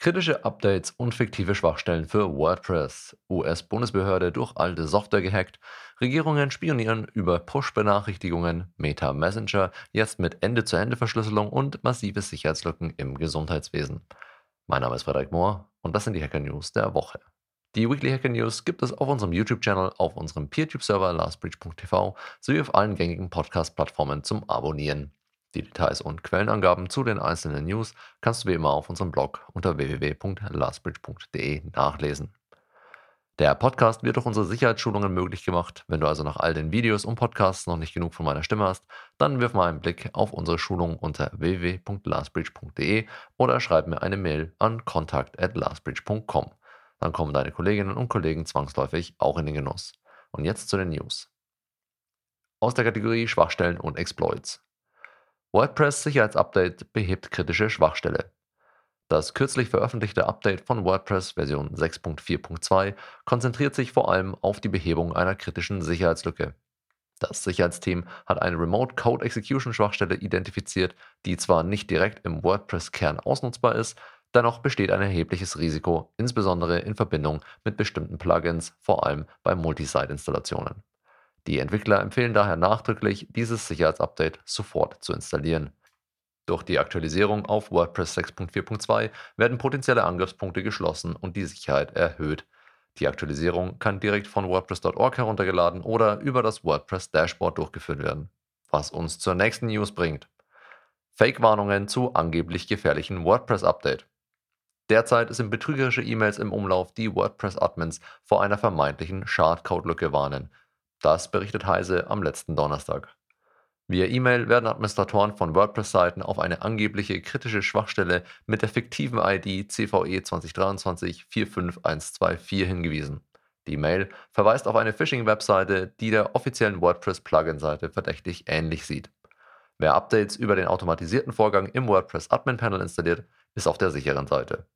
Kritische Updates und fiktive Schwachstellen für WordPress. US-Bundesbehörde durch alte Software gehackt. Regierungen spionieren über Push-Benachrichtigungen. Meta Messenger jetzt mit Ende-zu-Ende-Verschlüsselung und massive Sicherheitslücken im Gesundheitswesen. Mein Name ist Frederik Mohr und das sind die Hacker News der Woche. Die Weekly Hacker News gibt es auf unserem YouTube-Channel, auf unserem PeerTube-Server lastbridge.tv sowie auf allen gängigen Podcast-Plattformen zum Abonnieren. Die Details und Quellenangaben zu den einzelnen News kannst du wie immer auf unserem Blog unter www.lastbridge.de nachlesen. Der Podcast wird durch unsere Sicherheitsschulungen möglich gemacht. Wenn du also nach all den Videos und Podcasts noch nicht genug von meiner Stimme hast, dann wirf mal einen Blick auf unsere Schulung unter www.lastbridge.de oder schreib mir eine Mail an contact@lastbridge.com. Dann kommen deine Kolleginnen und Kollegen zwangsläufig auch in den Genuss. Und jetzt zu den News. Aus der Kategorie Schwachstellen und Exploits. WordPress Sicherheitsupdate behebt kritische Schwachstelle. Das kürzlich veröffentlichte Update von WordPress Version 6.4.2 konzentriert sich vor allem auf die Behebung einer kritischen Sicherheitslücke. Das Sicherheitsteam hat eine Remote Code Execution Schwachstelle identifiziert, die zwar nicht direkt im WordPress-Kern ausnutzbar ist, dennoch besteht ein erhebliches Risiko, insbesondere in Verbindung mit bestimmten Plugins, vor allem bei Multisite-Installationen. Die Entwickler empfehlen daher nachdrücklich, dieses Sicherheitsupdate sofort zu installieren. Durch die Aktualisierung auf WordPress 6.4.2 werden potenzielle Angriffspunkte geschlossen und die Sicherheit erhöht. Die Aktualisierung kann direkt von WordPress.org heruntergeladen oder über das WordPress Dashboard durchgeführt werden. Was uns zur nächsten News bringt. Fake-Warnungen zu angeblich gefährlichen WordPress-Update. Derzeit sind betrügerische E-Mails im Umlauf, die WordPress-Admins vor einer vermeintlichen Schadcode-Lücke warnen. Das berichtet Heise am letzten Donnerstag. Via E-Mail werden Administratoren von WordPress-Seiten auf eine angebliche kritische Schwachstelle mit der fiktiven ID CVE 2023 45124 hingewiesen. Die Mail verweist auf eine Phishing-Webseite, die der offiziellen WordPress-Plugin-Seite verdächtig ähnlich sieht. Wer Updates über den automatisierten Vorgang im WordPress Admin Panel installiert, ist auf der sicheren Seite.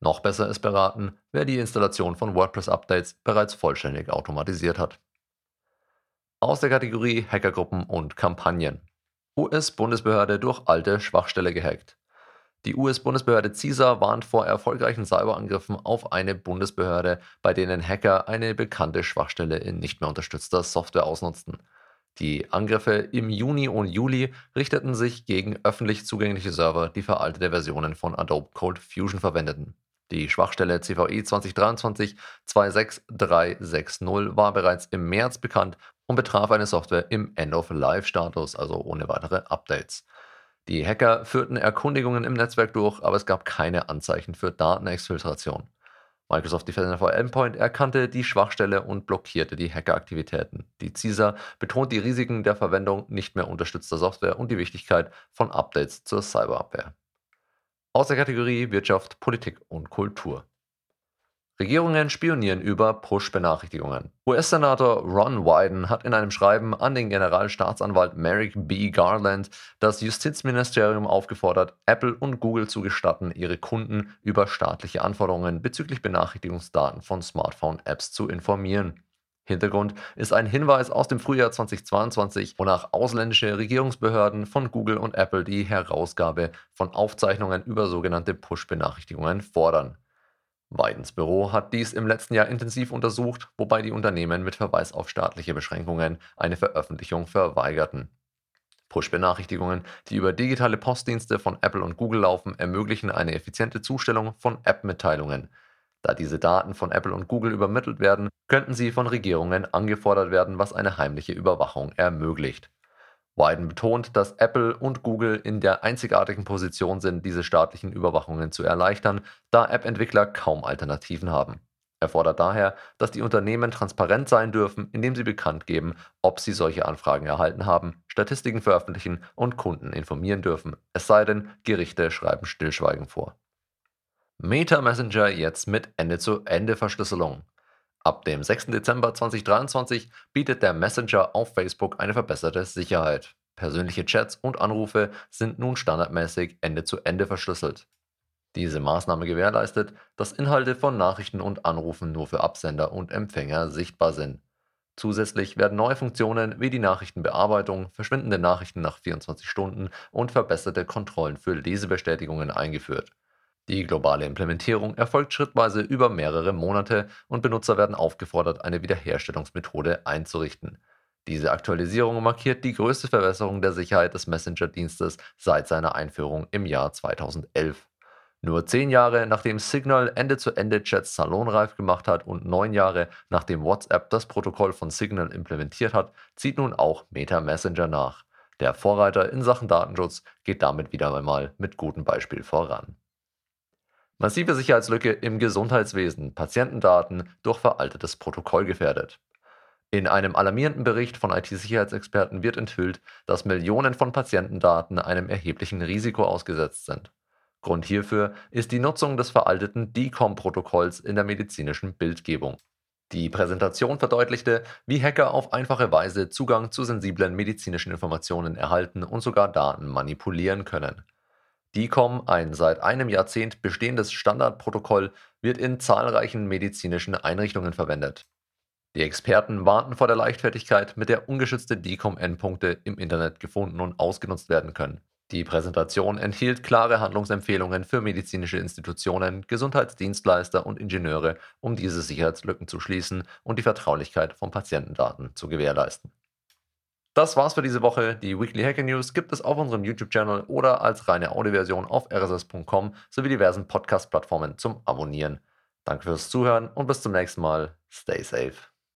Noch besser ist beraten, wer die Installation von WordPress-Updates bereits vollständig automatisiert hat aus der Kategorie Hackergruppen und Kampagnen. US-Bundesbehörde durch alte Schwachstelle gehackt. Die US-Bundesbehörde CISA warnt vor erfolgreichen Cyberangriffen auf eine Bundesbehörde, bei denen Hacker eine bekannte Schwachstelle in nicht mehr unterstützter Software ausnutzten. Die Angriffe im Juni und Juli richteten sich gegen öffentlich zugängliche Server, die veraltete Versionen von Adobe Cold Fusion verwendeten. Die Schwachstelle CVE 2023 26360 war bereits im März bekannt und betraf eine Software im End-of-Life-Status, also ohne weitere Updates. Die Hacker führten Erkundigungen im Netzwerk durch, aber es gab keine Anzeichen für Datenexfiltration. Microsoft Defender for Endpoint erkannte die Schwachstelle und blockierte die Hackeraktivitäten. Die CISA betont die Risiken der Verwendung nicht mehr unterstützter Software und die Wichtigkeit von Updates zur Cyberabwehr aus der Kategorie Wirtschaft, Politik und Kultur. Regierungen spionieren über Push-Benachrichtigungen. US-Senator Ron Wyden hat in einem Schreiben an den Generalstaatsanwalt Merrick B. Garland das Justizministerium aufgefordert, Apple und Google zu gestatten, ihre Kunden über staatliche Anforderungen bezüglich Benachrichtigungsdaten von Smartphone-Apps zu informieren. Hintergrund ist ein Hinweis aus dem Frühjahr 2022, wonach ausländische Regierungsbehörden von Google und Apple die Herausgabe von Aufzeichnungen über sogenannte Push-Benachrichtigungen fordern. Weidens Büro hat dies im letzten Jahr intensiv untersucht, wobei die Unternehmen mit Verweis auf staatliche Beschränkungen eine Veröffentlichung verweigerten. Push-Benachrichtigungen, die über digitale Postdienste von Apple und Google laufen, ermöglichen eine effiziente Zustellung von App-Mitteilungen. Da diese Daten von Apple und Google übermittelt werden, könnten sie von Regierungen angefordert werden, was eine heimliche Überwachung ermöglicht. Wyden betont, dass Apple und Google in der einzigartigen Position sind, diese staatlichen Überwachungen zu erleichtern, da App-Entwickler kaum Alternativen haben. Er fordert daher, dass die Unternehmen transparent sein dürfen, indem sie bekannt geben, ob sie solche Anfragen erhalten haben, Statistiken veröffentlichen und Kunden informieren dürfen, es sei denn, Gerichte schreiben Stillschweigen vor. Meta Messenger jetzt mit Ende-zu-Ende-Verschlüsselung. Ab dem 6. Dezember 2023 bietet der Messenger auf Facebook eine verbesserte Sicherheit. Persönliche Chats und Anrufe sind nun standardmäßig Ende-zu-Ende verschlüsselt. Diese Maßnahme gewährleistet, dass Inhalte von Nachrichten und Anrufen nur für Absender und Empfänger sichtbar sind. Zusätzlich werden neue Funktionen wie die Nachrichtenbearbeitung, verschwindende Nachrichten nach 24 Stunden und verbesserte Kontrollen für Lesebestätigungen eingeführt. Die globale Implementierung erfolgt schrittweise über mehrere Monate und Benutzer werden aufgefordert, eine Wiederherstellungsmethode einzurichten. Diese Aktualisierung markiert die größte Verbesserung der Sicherheit des Messenger-Dienstes seit seiner Einführung im Jahr 2011. Nur zehn Jahre nachdem Signal Ende-zu-Ende-Chats salonreif gemacht hat und neun Jahre nachdem WhatsApp das Protokoll von Signal implementiert hat, zieht nun auch Meta Messenger nach. Der Vorreiter in Sachen Datenschutz geht damit wieder einmal mit gutem Beispiel voran. Massive Sicherheitslücke im Gesundheitswesen, Patientendaten durch veraltetes Protokoll gefährdet. In einem alarmierenden Bericht von IT-Sicherheitsexperten wird enthüllt, dass Millionen von Patientendaten einem erheblichen Risiko ausgesetzt sind. Grund hierfür ist die Nutzung des veralteten DCOM-Protokolls in der medizinischen Bildgebung. Die Präsentation verdeutlichte, wie Hacker auf einfache Weise Zugang zu sensiblen medizinischen Informationen erhalten und sogar Daten manipulieren können. DCOM, ein seit einem Jahrzehnt bestehendes Standardprotokoll, wird in zahlreichen medizinischen Einrichtungen verwendet. Die Experten warnten vor der Leichtfertigkeit, mit der ungeschützte DCOM-Endpunkte im Internet gefunden und ausgenutzt werden können. Die Präsentation enthielt klare Handlungsempfehlungen für medizinische Institutionen, Gesundheitsdienstleister und Ingenieure, um diese Sicherheitslücken zu schließen und die Vertraulichkeit von Patientendaten zu gewährleisten. Das war's für diese Woche. Die Weekly Hacker News gibt es auf unserem YouTube-Channel oder als reine Audioversion auf rss.com sowie diversen Podcast-Plattformen zum Abonnieren. Danke fürs Zuhören und bis zum nächsten Mal. Stay safe.